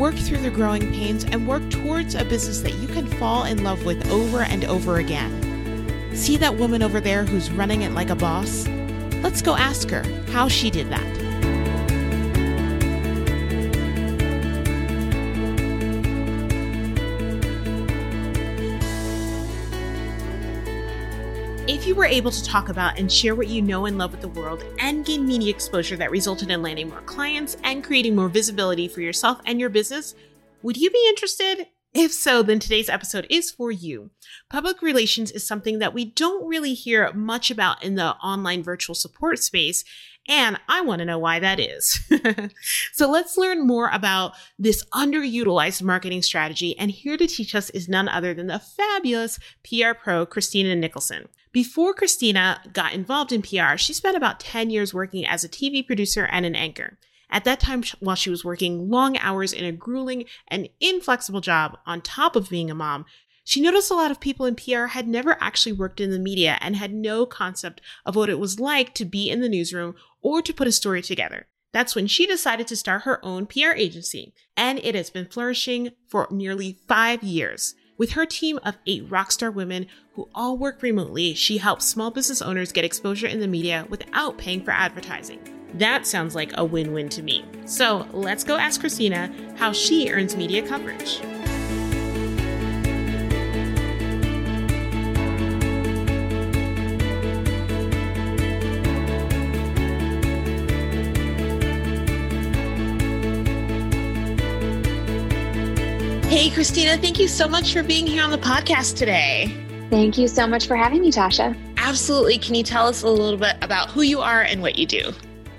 work through the growing pains, and work towards a business that you can fall in love with over and over again. See that woman over there who's running it like a boss? Let's go ask her how she did that. You were able to talk about and share what you know and love with the world and gain media exposure that resulted in landing more clients and creating more visibility for yourself and your business, would you be interested? If so, then today's episode is for you. Public relations is something that we don't really hear much about in the online virtual support space, and I want to know why that is. so let's learn more about this underutilized marketing strategy, and here to teach us is none other than the fabulous PR pro, Christina Nicholson. Before Christina got involved in PR, she spent about 10 years working as a TV producer and an anchor. At that time, while she was working long hours in a grueling and inflexible job on top of being a mom, she noticed a lot of people in PR had never actually worked in the media and had no concept of what it was like to be in the newsroom or to put a story together. That's when she decided to start her own PR agency, and it has been flourishing for nearly five years. With her team of eight rockstar women who all work remotely, she helps small business owners get exposure in the media without paying for advertising. That sounds like a win win to me. So let's go ask Christina how she earns media coverage. Hey, Christina, thank you so much for being here on the podcast today. Thank you so much for having me, Tasha. Absolutely. Can you tell us a little bit about who you are and what you do?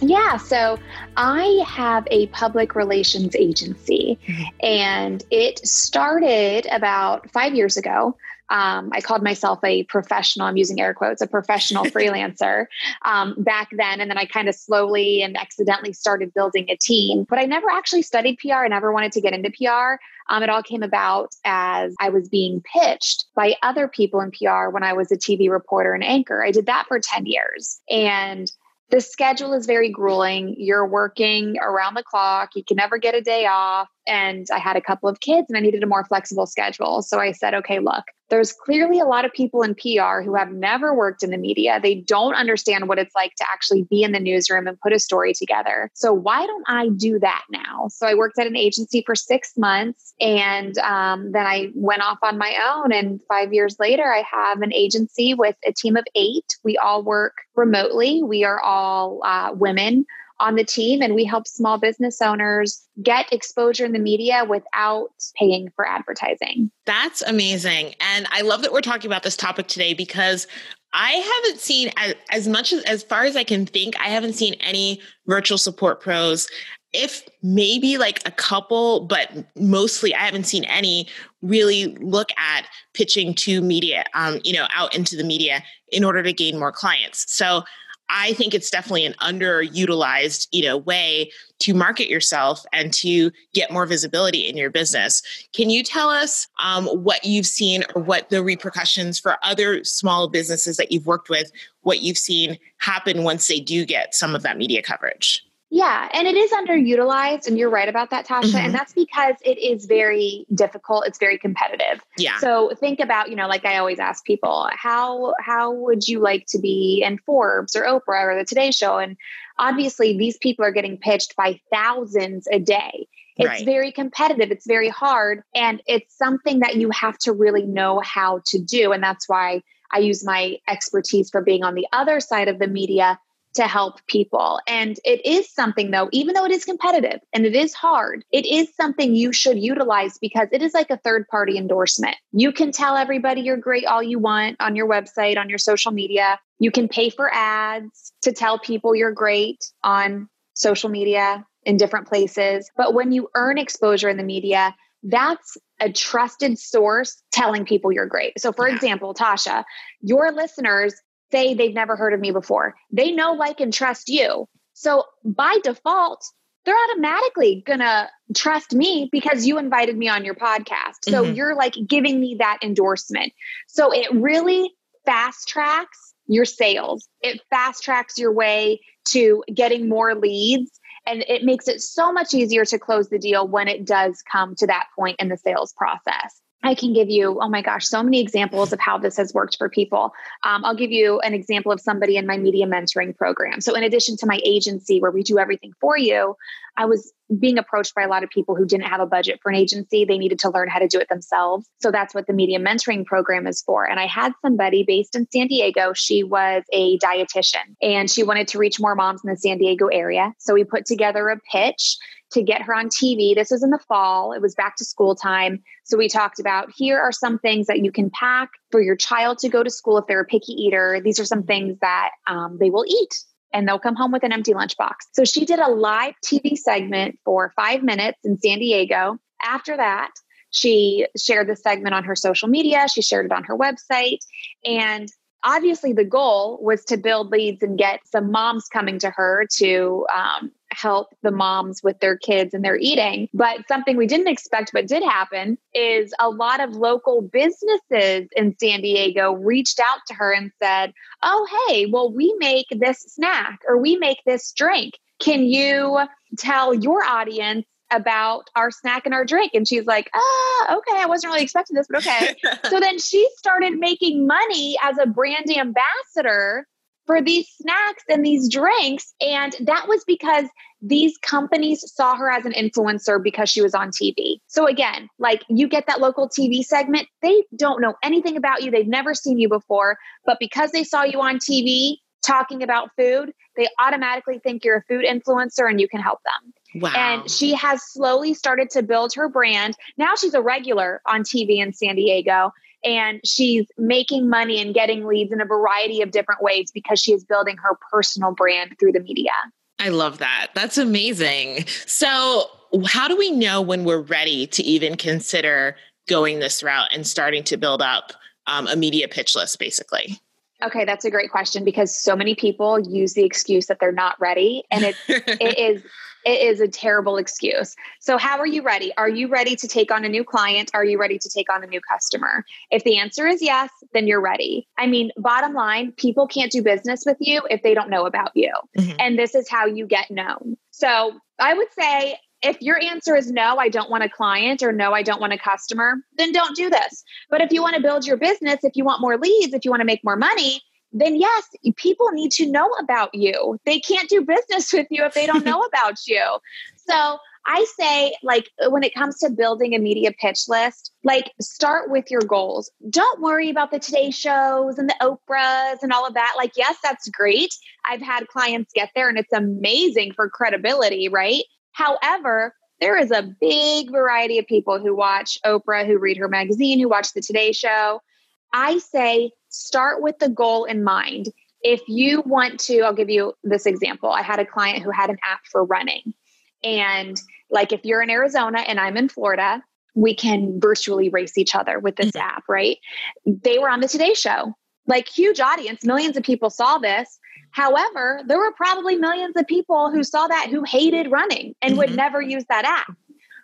Yeah, so I have a public relations agency, mm-hmm. and it started about five years ago um, I called myself a professional, I'm using air quotes, a professional freelancer um, back then. And then I kind of slowly and accidentally started building a team. But I never actually studied PR. I never wanted to get into PR. Um, it all came about as I was being pitched by other people in PR when I was a TV reporter and anchor. I did that for 10 years. And the schedule is very grueling. You're working around the clock. You can never get a day off. And I had a couple of kids and I needed a more flexible schedule. So I said, okay, look, there's clearly a lot of people in PR who have never worked in the media. They don't understand what it's like to actually be in the newsroom and put a story together. So why don't I do that now? So I worked at an agency for six months and um, then I went off on my own. And five years later, I have an agency with a team of eight. We all work remotely, we are all uh, women on the team and we help small business owners get exposure in the media without paying for advertising. That's amazing. And I love that we're talking about this topic today because I haven't seen as, as much as as far as I can think, I haven't seen any virtual support pros if maybe like a couple, but mostly I haven't seen any really look at pitching to media, um, you know, out into the media in order to gain more clients. So I think it's definitely an underutilized, you know, way to market yourself and to get more visibility in your business. Can you tell us um, what you've seen or what the repercussions for other small businesses that you've worked with, what you've seen happen once they do get some of that media coverage? Yeah, and it is underutilized, and you're right about that, Tasha. Mm-hmm. And that's because it is very difficult. It's very competitive. Yeah. So think about, you know, like I always ask people, how how would you like to be in Forbes or Oprah or the Today Show? And obviously, these people are getting pitched by thousands a day. It's right. very competitive. It's very hard, and it's something that you have to really know how to do. And that's why I use my expertise for being on the other side of the media to help people. And it is something, though, even though it is competitive and it is hard, it is something you should utilize because it is like a third party endorsement. You can tell everybody you're great all you want on your website, on your social media. You can pay for ads to tell people you're great on social media in different places. But when you earn exposure in the media, that's a trusted source telling people you're great. So, for yeah. example, Tasha, your listeners say they've never heard of me before. They know, like, and trust you. So, by default, they're automatically gonna trust me because you invited me on your podcast. So, mm-hmm. you're like giving me that endorsement. So, it really fast tracks your sales, it fast tracks your way to getting more leads and it makes it so much easier to close the deal when it does come to that point in the sales process. I can give you, oh my gosh, so many examples of how this has worked for people. Um, I'll give you an example of somebody in my media mentoring program. So, in addition to my agency where we do everything for you, I was being approached by a lot of people who didn't have a budget for an agency. They needed to learn how to do it themselves. So, that's what the media mentoring program is for. And I had somebody based in San Diego. She was a dietitian and she wanted to reach more moms in the San Diego area. So, we put together a pitch to get her on TV. This was in the fall, it was back to school time. So we talked about here are some things that you can pack for your child to go to school if they're a picky eater. These are some things that um, they will eat and they'll come home with an empty lunchbox. So she did a live TV segment for five minutes in San Diego. After that, she shared the segment on her social media, she shared it on her website, and obviously the goal was to build leads and get some moms coming to her to um, help the moms with their kids and their eating. But something we didn't expect but did happen is a lot of local businesses in San Diego reached out to her and said, Oh, hey, well, we make this snack or we make this drink. Can you tell your audience about our snack and our drink. And she's like, ah, okay, I wasn't really expecting this, but okay. so then she started making money as a brand ambassador for these snacks and these drinks. And that was because these companies saw her as an influencer because she was on TV. So again, like you get that local TV segment, they don't know anything about you, they've never seen you before, but because they saw you on TV talking about food, they automatically think you're a food influencer and you can help them. Wow. And she has slowly started to build her brand. Now she's a regular on TV in San Diego and she's making money and getting leads in a variety of different ways because she is building her personal brand through the media. I love that. That's amazing. So, how do we know when we're ready to even consider going this route and starting to build up um, a media pitch list, basically? Okay, that's a great question because so many people use the excuse that they're not ready, and it it is it is a terrible excuse. So, how are you ready? Are you ready to take on a new client? Are you ready to take on a new customer? If the answer is yes, then you're ready. I mean, bottom line, people can't do business with you if they don't know about you. Mm-hmm. And this is how you get known. So, I would say if your answer is no, I don't want a client or no, I don't want a customer, then don't do this. But if you want to build your business, if you want more leads, if you want to make more money, then yes, people need to know about you. They can't do business with you if they don't know about you. So I say, like, when it comes to building a media pitch list, like, start with your goals. Don't worry about the Today shows and the Oprahs and all of that. Like, yes, that's great. I've had clients get there and it's amazing for credibility, right? However, there is a big variety of people who watch Oprah, who read her magazine, who watch the Today Show. I say start with the goal in mind. If you want to, I'll give you this example. I had a client who had an app for running. And like if you're in Arizona and I'm in Florida, we can virtually race each other with this mm-hmm. app, right? They were on the Today Show, like huge audience, millions of people saw this. However, there were probably millions of people who saw that who hated running and mm-hmm. would never use that app.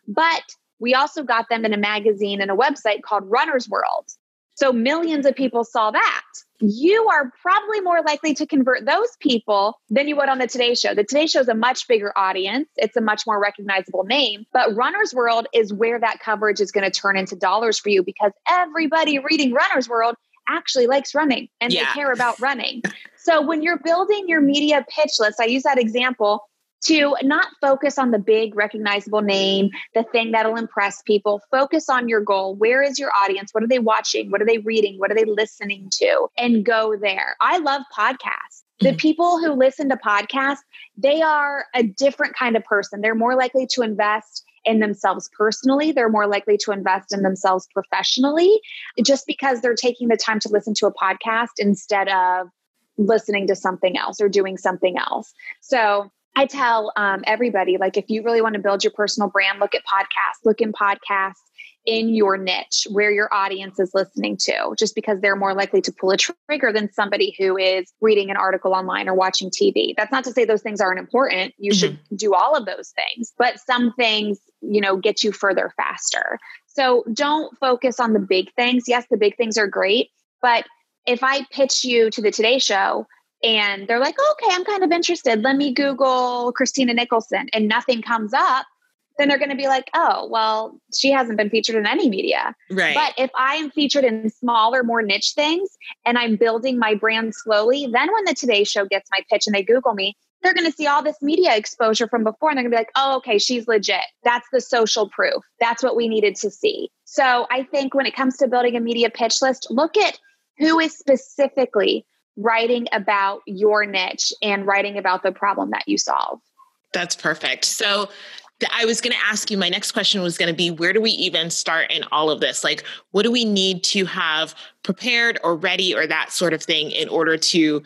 But we also got them in a magazine and a website called Runner's World. So millions of people saw that. You are probably more likely to convert those people than you would on the Today Show. The Today Show is a much bigger audience, it's a much more recognizable name. But Runner's World is where that coverage is going to turn into dollars for you because everybody reading Runner's World actually likes running and yeah. they care about running. so when you're building your media pitch list, I use that example to not focus on the big recognizable name, the thing that'll impress people. Focus on your goal. Where is your audience? What are they watching? What are they reading? What are they listening to? And go there. I love podcasts. The mm-hmm. people who listen to podcasts, they are a different kind of person. They're more likely to invest in themselves personally. They're more likely to invest in themselves professionally just because they're taking the time to listen to a podcast instead of listening to something else or doing something else. So I tell um, everybody, like, if you really want to build your personal brand, look at podcasts, look in podcasts in your niche where your audience is listening to, just because they're more likely to pull a trigger than somebody who is reading an article online or watching TV. That's not to say those things aren't important. You mm-hmm. should do all of those things, but some things, you know, get you further faster. So don't focus on the big things. Yes, the big things are great, but if I pitch you to the Today Show and they're like, okay, I'm kind of interested. Let me Google Christina Nicholson and nothing comes up, then they're going to be like, oh, well, she hasn't been featured in any media. Right. But if I am featured in smaller, more niche things and I'm building my brand slowly, then when the Today Show gets my pitch and they Google me, they're going to see all this media exposure from before and they're going to be like, oh, okay, she's legit. That's the social proof. That's what we needed to see. So I think when it comes to building a media pitch list, look at who is specifically writing about your niche and writing about the problem that you solve. That's perfect. So I was going to ask you, my next question was going to be where do we even start in all of this? Like, what do we need to have prepared or ready or that sort of thing in order to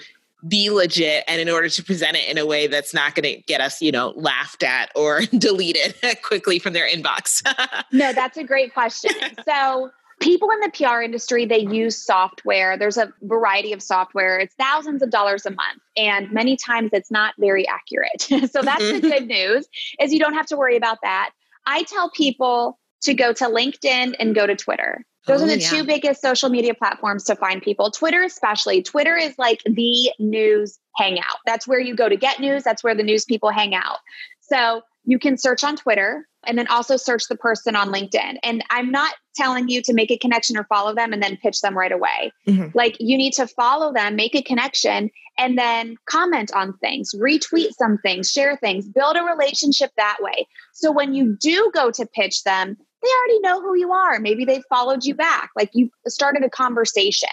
be legit and in order to present it in a way that's not going to get us, you know, laughed at or deleted quickly from their inbox? no, that's a great question. So, people in the PR industry, they use software. There's a variety of software. It's thousands of dollars a month. And many times it's not very accurate. so that's the mm-hmm. good news is you don't have to worry about that. I tell people to go to LinkedIn and go to Twitter. Those oh, are the yeah. two biggest social media platforms to find people. Twitter, especially. Twitter is like the news hangout. That's where you go to get news. That's where the news people hang out. So you can search on Twitter and then also search the person on LinkedIn. And I'm not telling you to make a connection or follow them and then pitch them right away. Mm-hmm. Like you need to follow them, make a connection, and then comment on things, retweet some things, share things, build a relationship that way. So when you do go to pitch them, they already know who you are. Maybe they followed you back, like you started a conversation.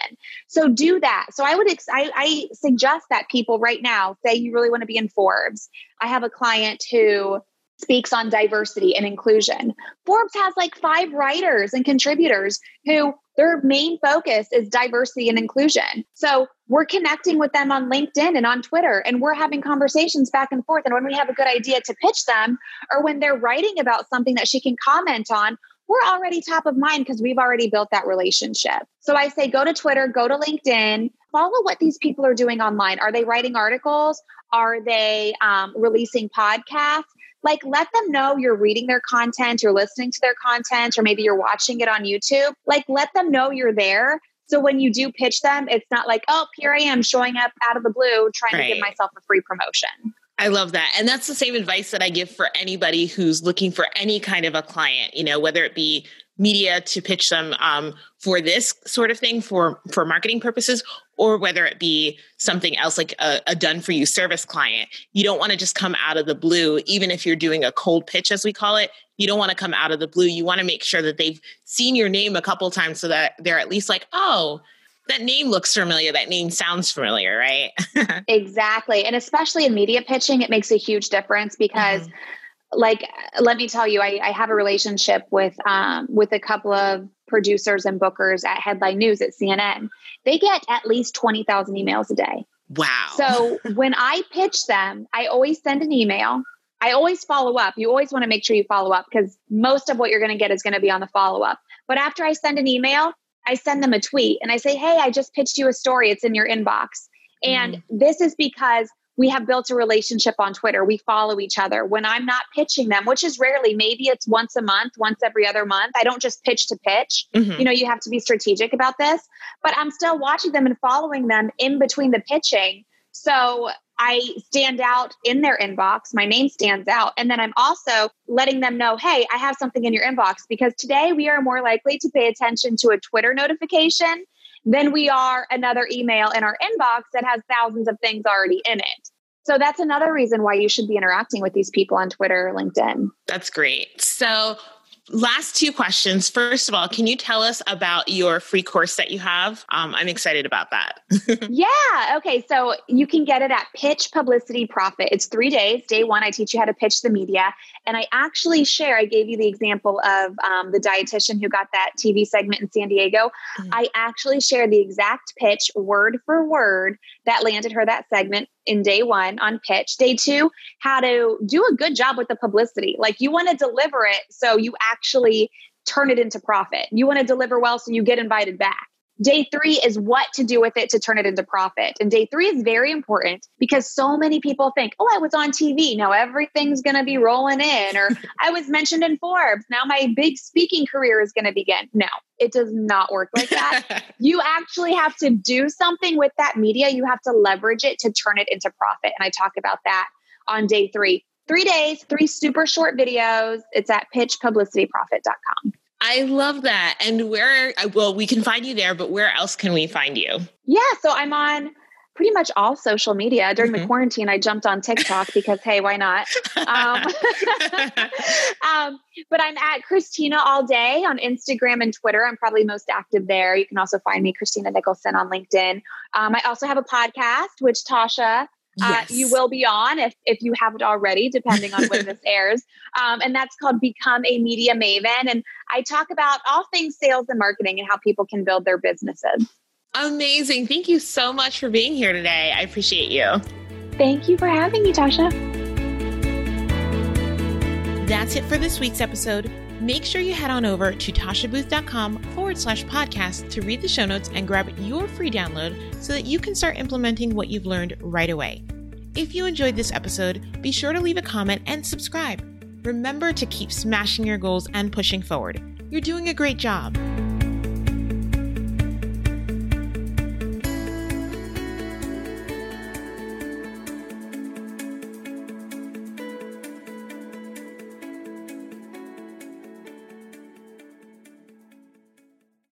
So do that. So I would, ex- I, I suggest that people right now say you really want to be in Forbes. I have a client who speaks on diversity and inclusion. Forbes has like five writers and contributors who their main focus is diversity and inclusion. So we're connecting with them on LinkedIn and on Twitter, and we're having conversations back and forth. And when we have a good idea to pitch them, or when they're writing about something that she can comment on, we're already top of mind because we've already built that relationship. So I say go to Twitter, go to LinkedIn, follow what these people are doing online. Are they writing articles? Are they um, releasing podcasts? Like let them know you're reading their content, you're listening to their content, or maybe you're watching it on YouTube. Like let them know you're there. So when you do pitch them, it's not like, oh, here I am showing up out of the blue trying right. to give myself a free promotion. I love that. And that's the same advice that I give for anybody who's looking for any kind of a client, you know, whether it be media to pitch them um, for this sort of thing for for marketing purposes or whether it be something else like a, a done for you service client you don't want to just come out of the blue even if you're doing a cold pitch as we call it you don't want to come out of the blue. You want to make sure that they've seen your name a couple times so that they're at least like oh that name looks familiar. That name sounds familiar right? Exactly and especially in media pitching it makes a huge difference because mm-hmm. like let me tell you I, I have a relationship with um, with a couple of producers and bookers at headline news at cnn they get at least 20000 emails a day. Wow. So when i pitch them i always send an email. I always follow up. You always want to make sure you follow up because most of what you're going to get is going to be on the follow up but after i send an email i send them a tweet and i say hey i just pitched you a story. It's in your inbox. And mm. this is because we have built a relationship on Twitter. We follow each other. When I'm not pitching them, which is rarely, maybe it's once a month, once every other month. I don't just pitch to pitch. Mm-hmm. You know, you have to be strategic about this, but I'm still watching them and following them in between the pitching. So I stand out in their inbox. My name stands out. And then I'm also letting them know, hey, I have something in your inbox because today we are more likely to pay attention to a Twitter notification than we are another email in our inbox that has thousands of things already in it. So that's another reason why you should be interacting with these people on Twitter or LinkedIn. That's great. So last two questions. First of all, can you tell us about your free course that you have? Um, I'm excited about that. yeah. Okay. So you can get it at Pitch Publicity Profit. It's three days. Day one, I teach you how to pitch the media. And I actually share, I gave you the example of um, the dietitian who got that TV segment in San Diego. Mm-hmm. I actually share the exact pitch word for word that landed her that segment in day one on pitch. Day two, how to do a good job with the publicity. Like you want to deliver it so you actually turn it into profit. You want to deliver well so you get invited back. Day three is what to do with it to turn it into profit. And day three is very important because so many people think, oh, I was on TV. Now everything's going to be rolling in. Or I was mentioned in Forbes. Now my big speaking career is going to begin. No, it does not work like that. you actually have to do something with that media. You have to leverage it to turn it into profit. And I talk about that on day three. Three days, three super short videos. It's at pitchpublicityprofit.com. I love that. And where, well, we can find you there, but where else can we find you? Yeah. So I'm on pretty much all social media. During mm-hmm. the quarantine, I jumped on TikTok because, hey, why not? Um, um, but I'm at Christina all day on Instagram and Twitter. I'm probably most active there. You can also find me, Christina Nicholson, on LinkedIn. Um, I also have a podcast, which Tasha Yes. Uh, you will be on if, if you haven't already, depending on when this airs. Um, and that's called Become a Media Maven. And I talk about all things sales and marketing and how people can build their businesses. Amazing. Thank you so much for being here today. I appreciate you. Thank you for having me, Tasha. That's it for this week's episode. Make sure you head on over to tashabooth.com forward slash podcast to read the show notes and grab your free download so that you can start implementing what you've learned right away. If you enjoyed this episode, be sure to leave a comment and subscribe. Remember to keep smashing your goals and pushing forward. You're doing a great job.